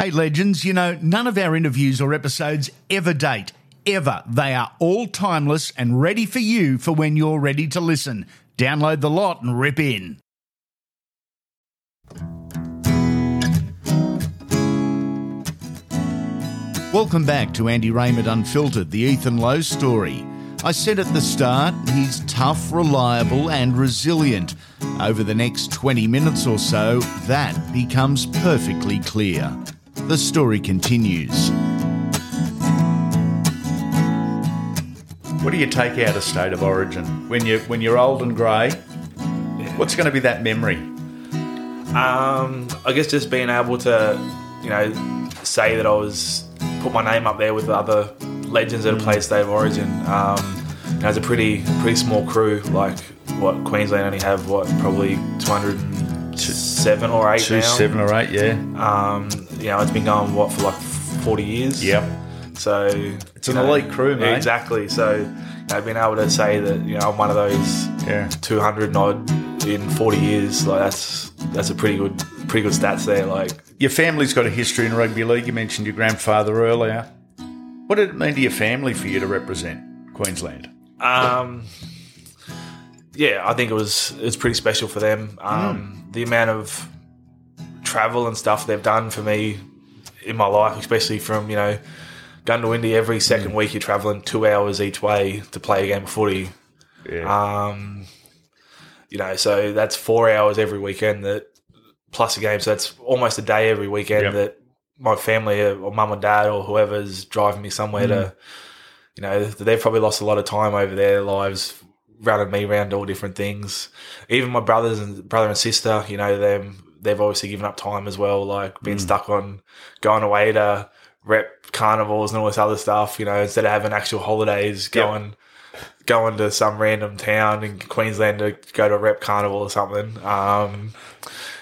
Hey, legends, you know, none of our interviews or episodes ever date. Ever. They are all timeless and ready for you for when you're ready to listen. Download the lot and rip in. Welcome back to Andy Raymond Unfiltered, the Ethan Lowe story. I said at the start, he's tough, reliable, and resilient. Over the next 20 minutes or so, that becomes perfectly clear. The story continues. What do you take out of State of Origin when you when you're old and grey? What's going to be that memory? Um, I guess just being able to, you know, say that I was put my name up there with the other legends that have played State of Origin. Um, you know, it's a pretty pretty small crew. Like what Queensland only have what probably 207 or eight Two, now. seven or eight, yeah. Um, you know, it's been going what for like 40 years. Yep. So It's an elite crew, mate. Exactly. So you know, being able to say that you know I'm one of those Yeah. 200 odd in 40 years, like that's that's a pretty good pretty good stats there. Like Your family's got a history in rugby league. You mentioned your grandfather earlier. What did it mean to your family for you to represent Queensland? Um, yeah, I think it was it was pretty special for them. Um, The amount of travel and stuff they've done for me in my life, especially from you know going to Indy every second week, you're traveling two hours each way to play a game of footy. Yeah. Um, you know, so that's four hours every weekend that plus a game. So that's almost a day every weekend Yep. that my family or mum or dad or whoever's driving me somewhere to, you know, they've probably lost a lot of time over their lives running me around all different things. Even my brothers and brother and sister, you know, them they've obviously given up time as well, like being stuck on going away to rep carnivals and all this other stuff, you know, instead of having actual holidays, going going to some random town in Queensland to go to a rep carnival or something. Um,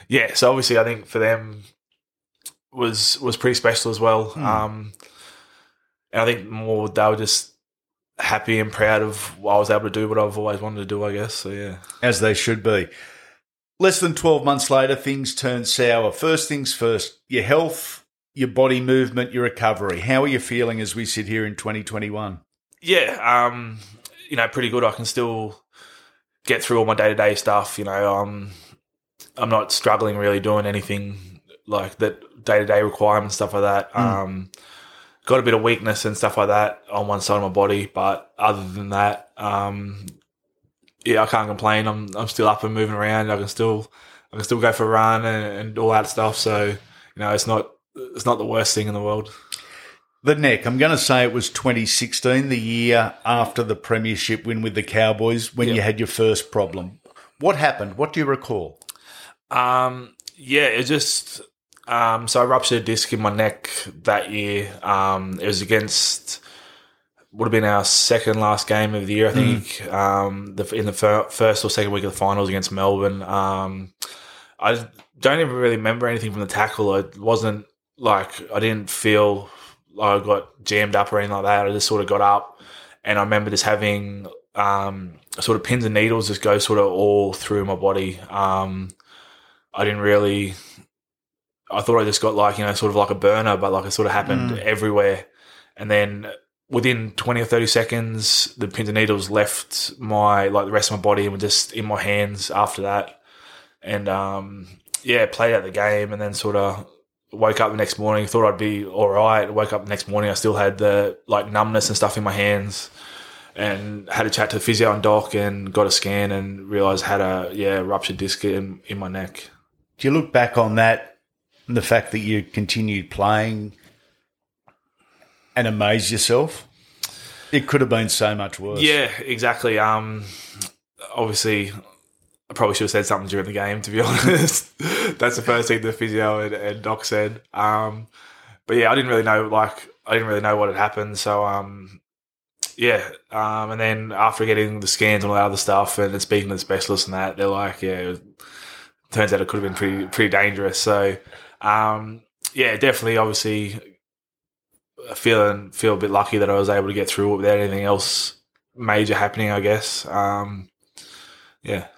yeah, so obviously I think for them was was pretty special as well. Um, and I think more they were just happy and proud of what I was able to do what I've always wanted to do, I guess. So yeah. As they should be. Less than 12 months later, things turn sour. First things first, your health, your body movement, your recovery. How are you feeling as we sit here in 2021? Yeah, um, you know, pretty good. I can still get through all my day to day stuff. You know, um, I'm not struggling really doing anything like that day to day requirements stuff like that. Um, got a bit of weakness and stuff like that on one side of my body, but other than that, um, yeah, I can't complain. I'm I'm still up and moving around. I can still I can still go for a run and, and all that stuff. So you know, it's not it's not the worst thing in the world. The neck, I'm going to say it was 2016, the year after the Premiership win with the Cowboys, when you had your first problem. What happened? What do you recall? Um, yeah, it just um, so I ruptured a disc in my neck that year. Um, it was against would have been our second last game of the year, I think. Um, the, in the fir- first or second week of the finals against Melbourne. Um, I don't even really remember anything from the tackle. It wasn't like I didn't feel like I got jammed up or anything like that. I just sort of got up, and I remember just having um, sort of pins and needles just go sort of all through my body. Um, I didn't really. I thought I just got like you know sort of like a burner, but like it sort of happened everywhere, and then within twenty or thirty seconds, the pins and needles left my like the rest of my body and were just in my hands after that, and um, yeah, played out the game, and then sort of woke up the next morning, thought I'd be all right. Woke up the next morning, I still had the like numbness and stuff in my hands. And had a chat to the physio and doc and got a scan and realised I had a yeah ruptured disc in, in my neck. Do you look back on that the fact that you continued playing and amaze yourself? It could have been so much worse. Yeah, exactly. Um, obviously, I probably should have said something during the game. To be honest, that's the first thing the physio and, and doc said. Um, but yeah, I didn't really know. Like, I didn't really know what had happened. So, um, yeah. Um, and then after getting the scans and all that other stuff, and speaking to the specialists and that, they're like, yeah, it turns out it could have been pretty pretty dangerous. So, um, yeah, definitely, obviously, feeling feel a bit lucky that I was able to get through it without anything else major happening. I guess. Um, yeah.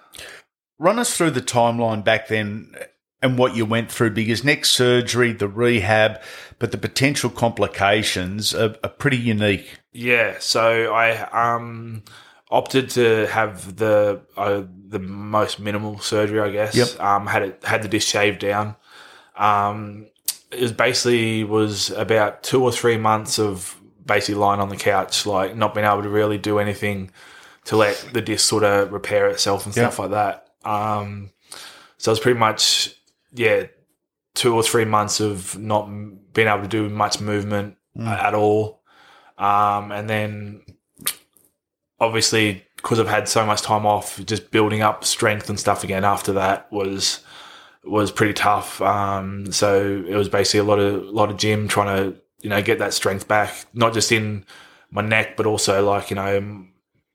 Run us through the timeline back then. and what you went through because next surgery, the rehab, but the potential complications are, are pretty unique. Yeah, so I um opted to have the uh, the most minimal surgery, I guess. Yep. Um, had it had the disc shaved down. Um, it was basically was about two or three months of basically lying on the couch, like not being able to really do anything to let the disc sort of repair itself and stuff like that. Um, so it was pretty much yeah, two or three months of not being able to do much movement at all. Um, and then obviously because I've had so much time off, just building up strength and stuff again after that was was pretty tough. Um, so it was basically a lot of lot of gym trying to you know get that strength back, not just in my neck, but also like you know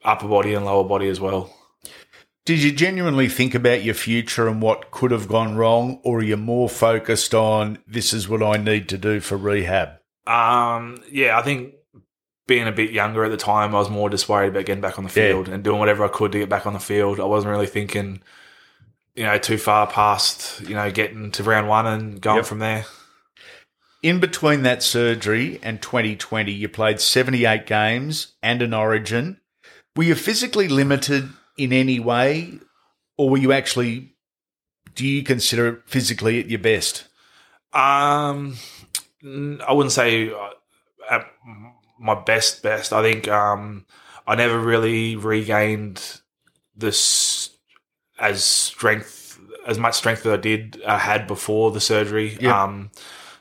upper body and lower body as well. Did you genuinely think about your future and what could have gone wrong, or are you more focused on this is what I need to do for rehab? Um, yeah, I think being a bit younger at the time, I was more just worried about getting back on the Yeah. field and doing whatever I could to get back on the field. I wasn't really thinking, you know, too far past, you know, getting to round one and going Yep. from there. In between that surgery and 2020, you played 78 games and an origin. Were you physically limited in any way, or were you actually, do you consider it physically at your best? Um, I wouldn't say uh, at my best best. I think um, I never really regained this as strength as much strength that I did I had before the surgery. Um,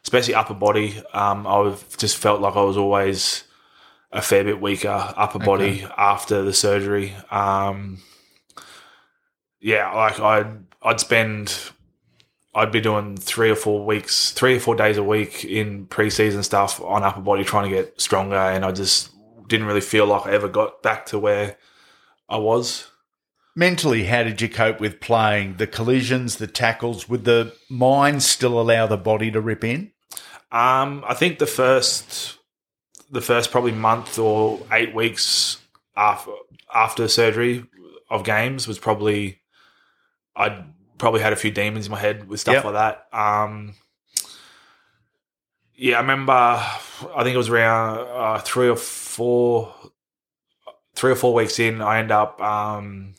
especially upper body. Um, I've just felt like I was always a fair bit weaker upper body after the surgery. Um, yeah, like I'd I'd spend I'd be doing three or four weeks, three or four days a week in preseason stuff on upper body trying to get stronger, and I just didn't really feel like I ever got back to where I was. Mentally, how did you cope with playing the collisions, the tackles? Would the mind still allow the body to rip in? Um, I think the first, the first probably month or eight weeks after after surgery of games was probably, I'd probably had a few demons in my head with stuff Yep. like that. Um, yeah, I remember. I think it was around uh, three or four, three or four weeks in. I end up um,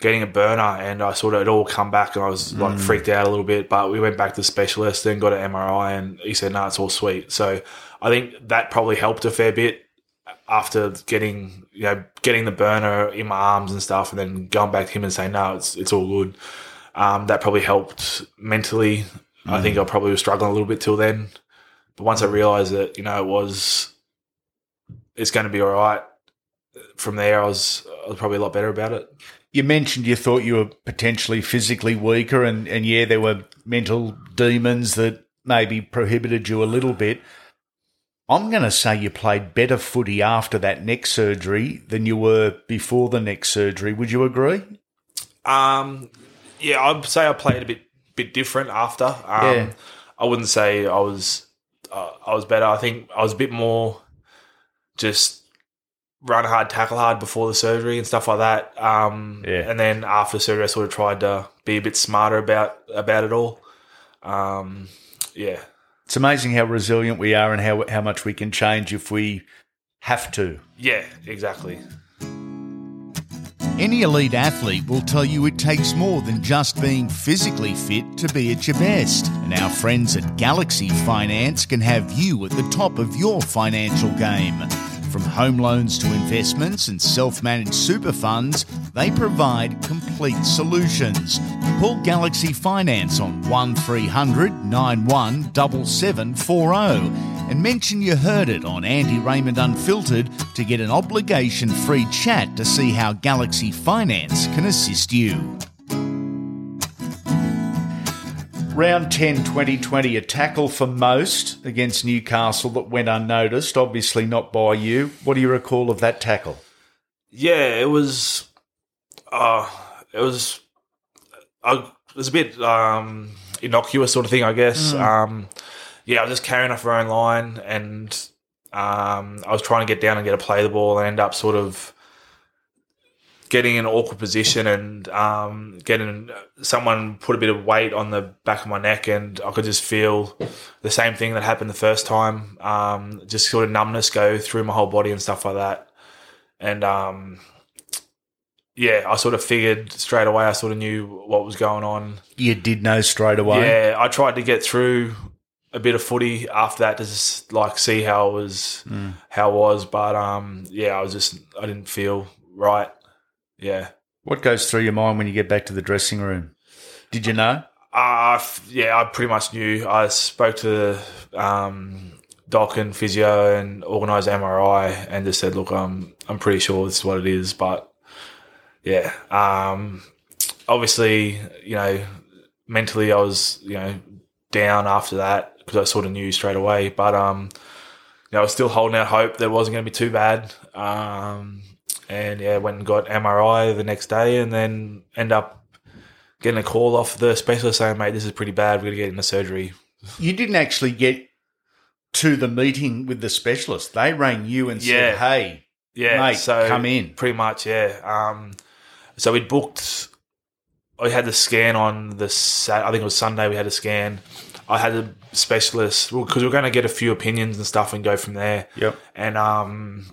getting a burner, and I sort of it all come back, and I was like mm. freaked out a little bit. But we went back to the specialist, then got an MRI, and he said, "No, it's all sweet." So I think that probably helped a fair bit after getting you know getting the burner in my arms and stuff, and then going back to him and saying, "No, it's it's all good." Um, that probably helped mentally. I think mm. I probably was struggling a little bit till then, but once I mm. realised that you know it was, it's going to be all right. From there, I was I was probably a lot better about it. You mentioned you thought you were potentially physically weaker, and, and yeah, there were mental demons that maybe prohibited you a little bit. I'm going to say you played better footy after that neck surgery than you were before the neck surgery. Would you agree? Um, yeah, I'd say I played a bit bit different after. Um, Yeah. I wouldn't say I was uh, I was better. I think I was a bit more just run hard, tackle hard before the surgery and stuff like that. Um, Yeah. and then after surgery, I sort of tried to be a bit smarter about about it all. Um, yeah, It's amazing how resilient we are and how, how much we can change if we have to. yeah, exactly. Any elite athlete will tell you it takes more than just being physically fit to be at your best. And our friends at Galaxy Finance can have you at the top of your financial game. From home loans to investments and self managed super funds, they provide complete solutions. Call Galaxy Finance on 1300 91 7740 and mention you heard it on Andy Raymond Unfiltered to get an obligation free chat to see how Galaxy Finance can assist you. Round 10 2020, a tackle for most against Newcastle that went unnoticed, obviously not by you. What do you recall of that tackle? Yeah, it was. Uh, it was. Uh, it was a bit um, innocuous sort of thing, I guess. Um, yeah, I was just carrying off our own line, and um, I was trying to get down and get a play the ball, and end up sort of getting in an awkward position and um, getting someone put a bit of weight on the back of my neck, and I could just feel the same thing that happened the first time. Um, just sort of numbness go through my whole body and stuff like that. And um, yeah, I sort of figured straight away. I sort of knew what was going on. You did know straight away. Yeah, I tried to get through a bit of footy after that to just like see how it was, Mm. how it was. But um, yeah, I was just I didn't feel right. Yeah. What goes through your mind when you get back to the dressing room? Did you know? Uh, yeah, I pretty much knew. I spoke to um, doc and physio and organised MRI and just said, look, I'm I'm pretty sure this is what it is. But yeah, um, obviously, you know, mentally I was you know down after that because I sort of knew straight away. But um, you know, I was still holding out hope that it wasn't going to be too bad. Um, and yeah, went and got MRI the next day, and then end up getting a call off the specialist saying, "Mate, this is pretty bad. We're going to get into surgery." You didn't actually get to the meeting with the specialist. They rang you and Yeah. said, "Hey, Yeah, mate, so come in." Pretty much, yeah. Um, so we'd booked. I had the scan on the. Sat- I think it was Sunday. We had a scan. I had a specialist because we are going to get a few opinions and stuff and go from there. Yep. And um,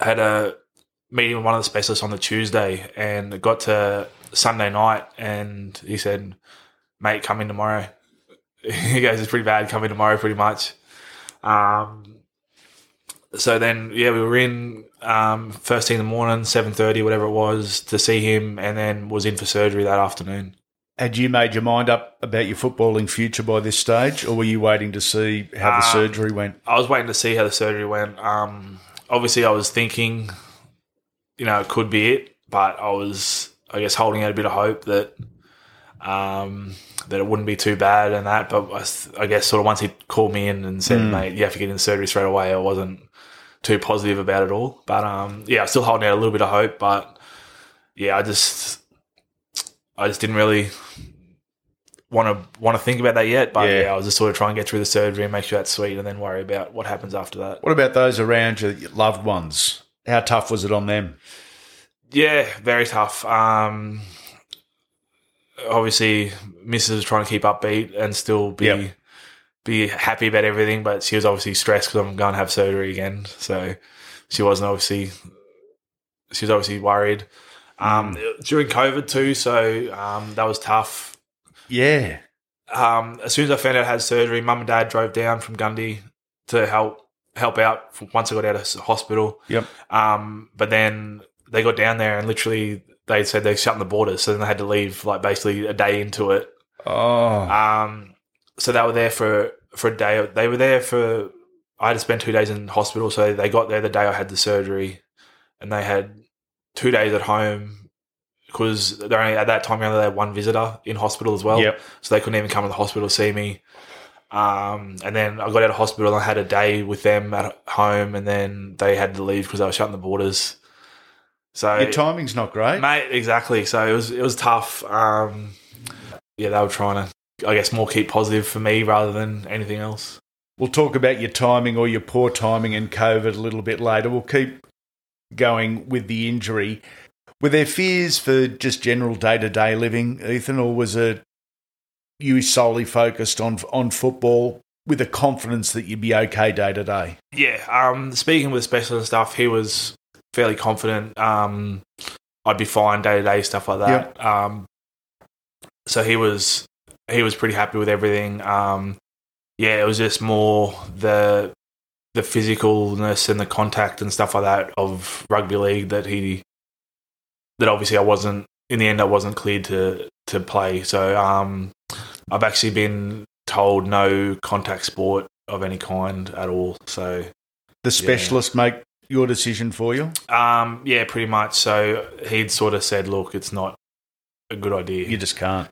I had a meeting with one of the specialists on the Tuesday, and it got to Sunday night, and he said, "Mate, come in tomorrow." he goes, "It's pretty bad. Come in tomorrow, pretty much." Um, so then, yeah, we were in um, first thing in the morning, seven thirty, whatever it was, to see him, and then was in for surgery that afternoon. Had you made your mind up about your footballing future by this stage, or were you waiting to see how the Um, surgery went? I was waiting to see how the surgery went. Um, obviously, I was thinking, you know, it could be it, but I was, I guess, holding out a bit of hope that um, that it wouldn't be too bad and that. But I, I, guess, sort of, once he called me in and said, "Mate, you have to get in surgery straight away," I wasn't too positive about it all. But um, yeah, I'm still holding out a little bit of hope. But yeah, I just, I just didn't really want to want to think about that yet. But Yeah. yeah. I was just sort of trying to get through the surgery and make sure that's sweet, and then worry about what happens after that. What about those around you, your loved ones? How tough was it on them? Yeah, very tough. Um, obviously, Mrs. was trying to keep upbeat and still be Yep. be happy about everything, but she was obviously stressed because I'm going to have surgery again. So she wasn't obviously she was obviously worried. Um, during COVID too, so um, that was tough. Yeah. um, as soon as I found out I had surgery, mum and dad drove down from Gundy to help help out once I got out of hospital. Yep. Um, but then they got down there and literally they said they shut shutting the borders, so then they had to leave like basically a day into it. Oh. Um, so they were there for for a day. They were there for. I had to spend two days in hospital, so they got there the day I had the surgery, and they had two days at home because they only at that time they only had one visitor in hospital as well Yep. so they couldn't even come to the hospital to see me. Um, and then I got out of hospital and I had a day with them at home, and then they had to leave because they were shutting the borders. So, Your timing's not great. mate, exactly. So it was it was tough. Um, yeah, they were trying to, I guess, more keep positive for me rather than anything else. We'll talk about your timing or your poor timing in COVID a little bit later. We'll keep going with the injury. Were there fears for just general day to day living, Ethan, or was it you solely focused on on football with a confidence that you'd be okay day to day? Yeah. Um, speaking with specialist and stuff, he was fairly confident. Um, I'd be fine day to day stuff like that. Um, so he was he was pretty happy with everything. Um, yeah, it was just more the the physicalness and the contact and stuff like that of rugby league that he that obviously I wasn't in the end I wasn't cleared to to play. So um, I've actually been told no contact sport of any kind at all. So The specialist make your decision for you? um, yeah, pretty much. So he'd sort of said, "Look, it's not a good idea." You just can't.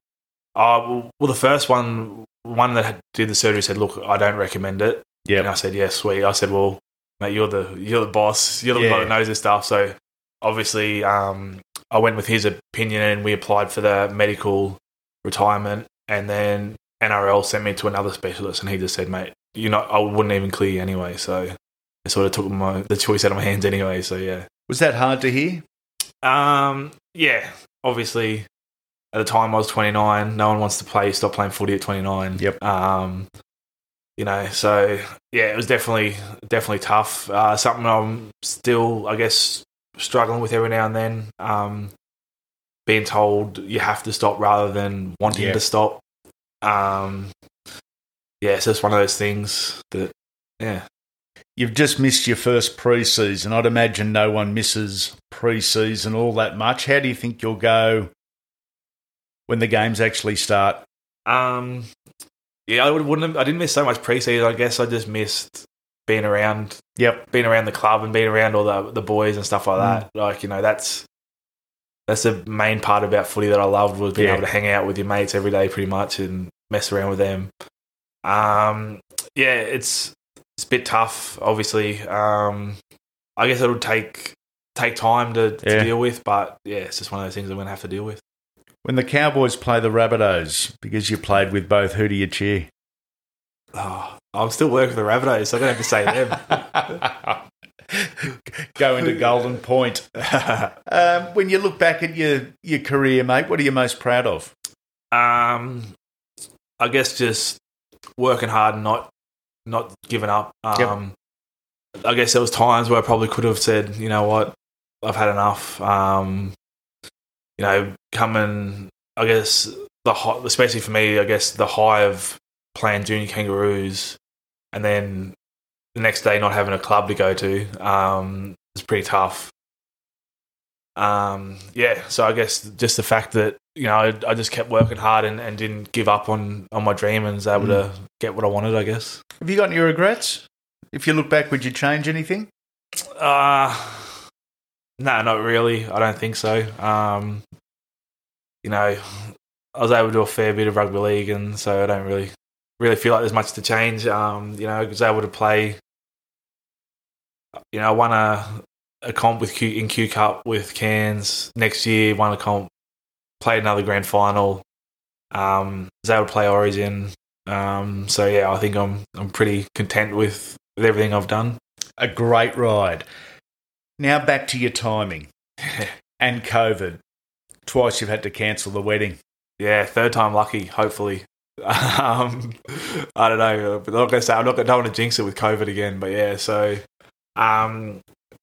Uh, well, well, the first one, one that had- did the surgery said, "Look, I don't recommend it." And I said, "Yeah, sweet." I said, "Well, mate, you're the you're the boss. You're the Yeah. guy that knows this stuff." So obviously, um, I went with his opinion, and we applied for the medical retirement, and then NRL sent me to another specialist, and he just said, "Mate, you know, I wouldn't even clear you anyway." So I sort of took my the choice out of my hands anyway. So yeah. Was that hard to hear? Um, yeah, obviously, at the time I was 29. No one wants to play, stop playing footy at 29. Yep. Um, you know, so yeah, it was definitely, definitely tough. Uh, something I'm still, I guess, struggling with every now and then. Um, being told you have to stop rather than wanting Yeah. to stop. Um, yeah, so it's one of those things that, yeah, You've just missed your first pre-season. I'd imagine no one misses pre-season all that much. How do you think you'll go when the games actually start? Um, yeah, I would, wouldn't. Have, I didn't miss so much preseason. I guess I just missed being around, Yep. being around the club and being around all the the boys and stuff like that. Like you know, that's that's the main part about footy that I loved was being Yeah. able to hang out with your mates every day, pretty much, and mess around with them. Um, yeah, it's it's a bit tough, obviously. Um, I guess it'll take take time to, to Yeah. deal with, but yeah, it's just one of those things I'm gonna have to deal with. When the Cowboys play the Rabbitohs, because you played with both, who do you cheer? Oh, I'm still working for the Rabbitohs, so I'm gonna have to say them. Go into Golden Point. Um, when you look back at your, your career, mate, what are you most proud of? Um, I guess just working hard and not not giving up. Um, I guess there was times where I probably could have said, you know what, I've had enough. Um, you know, coming, I guess the high, especially for me, I guess the high of playing junior kangaroos, and then the next day not having a club to go to, um, is pretty tough. Um, yeah, so I guess just the fact that you know I, I just kept working hard and, and didn't give up on on my dream and was able to get what I wanted. I guess. Have you got any regrets? If you look back, would you change anything? Uh no, not really. I don't think so. Um, you know, I was able to do a fair bit of rugby league, and so I don't really really feel like there's much to change. Um, you know, I was able to play. You know, I won a a comp with Q, in Q Cup with Cairns next year. Won a comp, played another grand final. Um, was able to play Origin. Um, so yeah, I think I'm I'm pretty content with, with everything I've done. A great ride. Now back to your timing and COVID. Twice you've had to cancel the wedding. Yeah, third time lucky. Hopefully, um, I don't know. But like I say, I'm not. I don't want to jinx it with COVID again. But yeah, so um,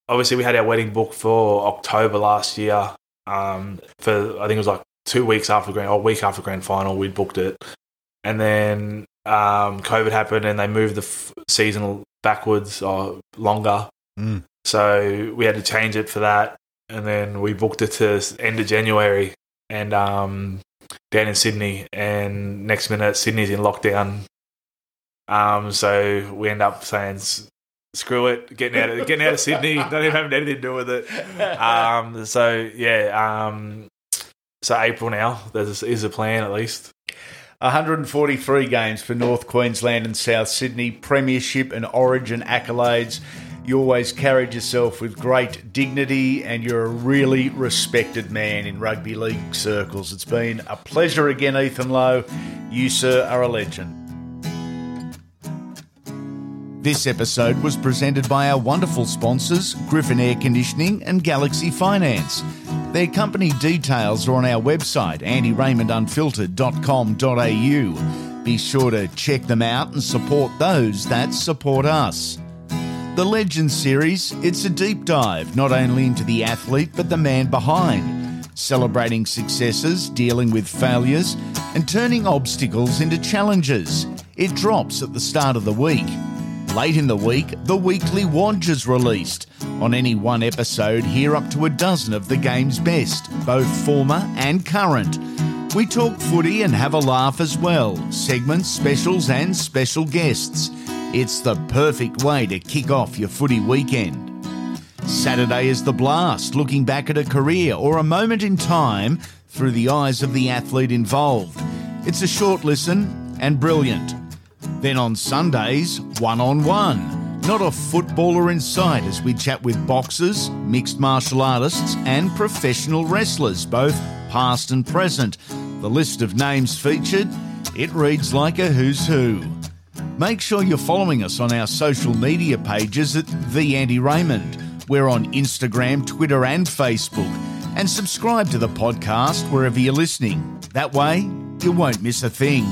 obviously we had our wedding booked for October last year. Um, for I think it was like two weeks after grand, or week after grand final, we'd booked it, and then um, COVID happened, and they moved the f- season backwards or longer. Mm. So we had to change it for that, and then we booked it to end of January, and um, down in Sydney, and next minute Sydney's in lockdown. Um, so we end up saying, "Screw it, getting out of getting out of Sydney, not even having anything to do with it." Um, so yeah, um, so April now. There's is a plan at least. 143 games for North Queensland and South Sydney, Premiership and Origin accolades. You always carried yourself with great dignity, and you're a really respected man in rugby league circles. It's been a pleasure again, Ethan Lowe. You, sir, are a legend. This episode was presented by our wonderful sponsors, Griffin Air Conditioning and Galaxy Finance. Their company details are on our website, andyraymondunfiltered.com.au. Be sure to check them out and support those that support us. The Legends series, it's a deep dive not only into the athlete but the man behind, celebrating successes, dealing with failures, and turning obstacles into challenges. It drops at the start of the week. Late in the week, the weekly Wodge is released. On any one episode, hear up to a dozen of the game's best, both former and current. We talk footy and have a laugh as well, segments, specials, and special guests. It's the perfect way to kick off your footy weekend. Saturday is the blast, looking back at a career or a moment in time through the eyes of the athlete involved. It's a short listen and brilliant. Then on Sundays, one on one. Not a footballer in sight as we chat with boxers, mixed martial artists, and professional wrestlers, both past and present. The list of names featured, it reads like a who's who. Make sure you're following us on our social media pages at The Andy Raymond. We're on Instagram, Twitter, and Facebook. and subscribe to the podcast wherever you're listening. That way, you won't miss a thing.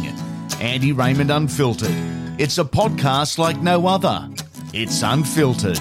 Andy Raymond Unfiltered. It's a podcast like no other. It's unfiltered.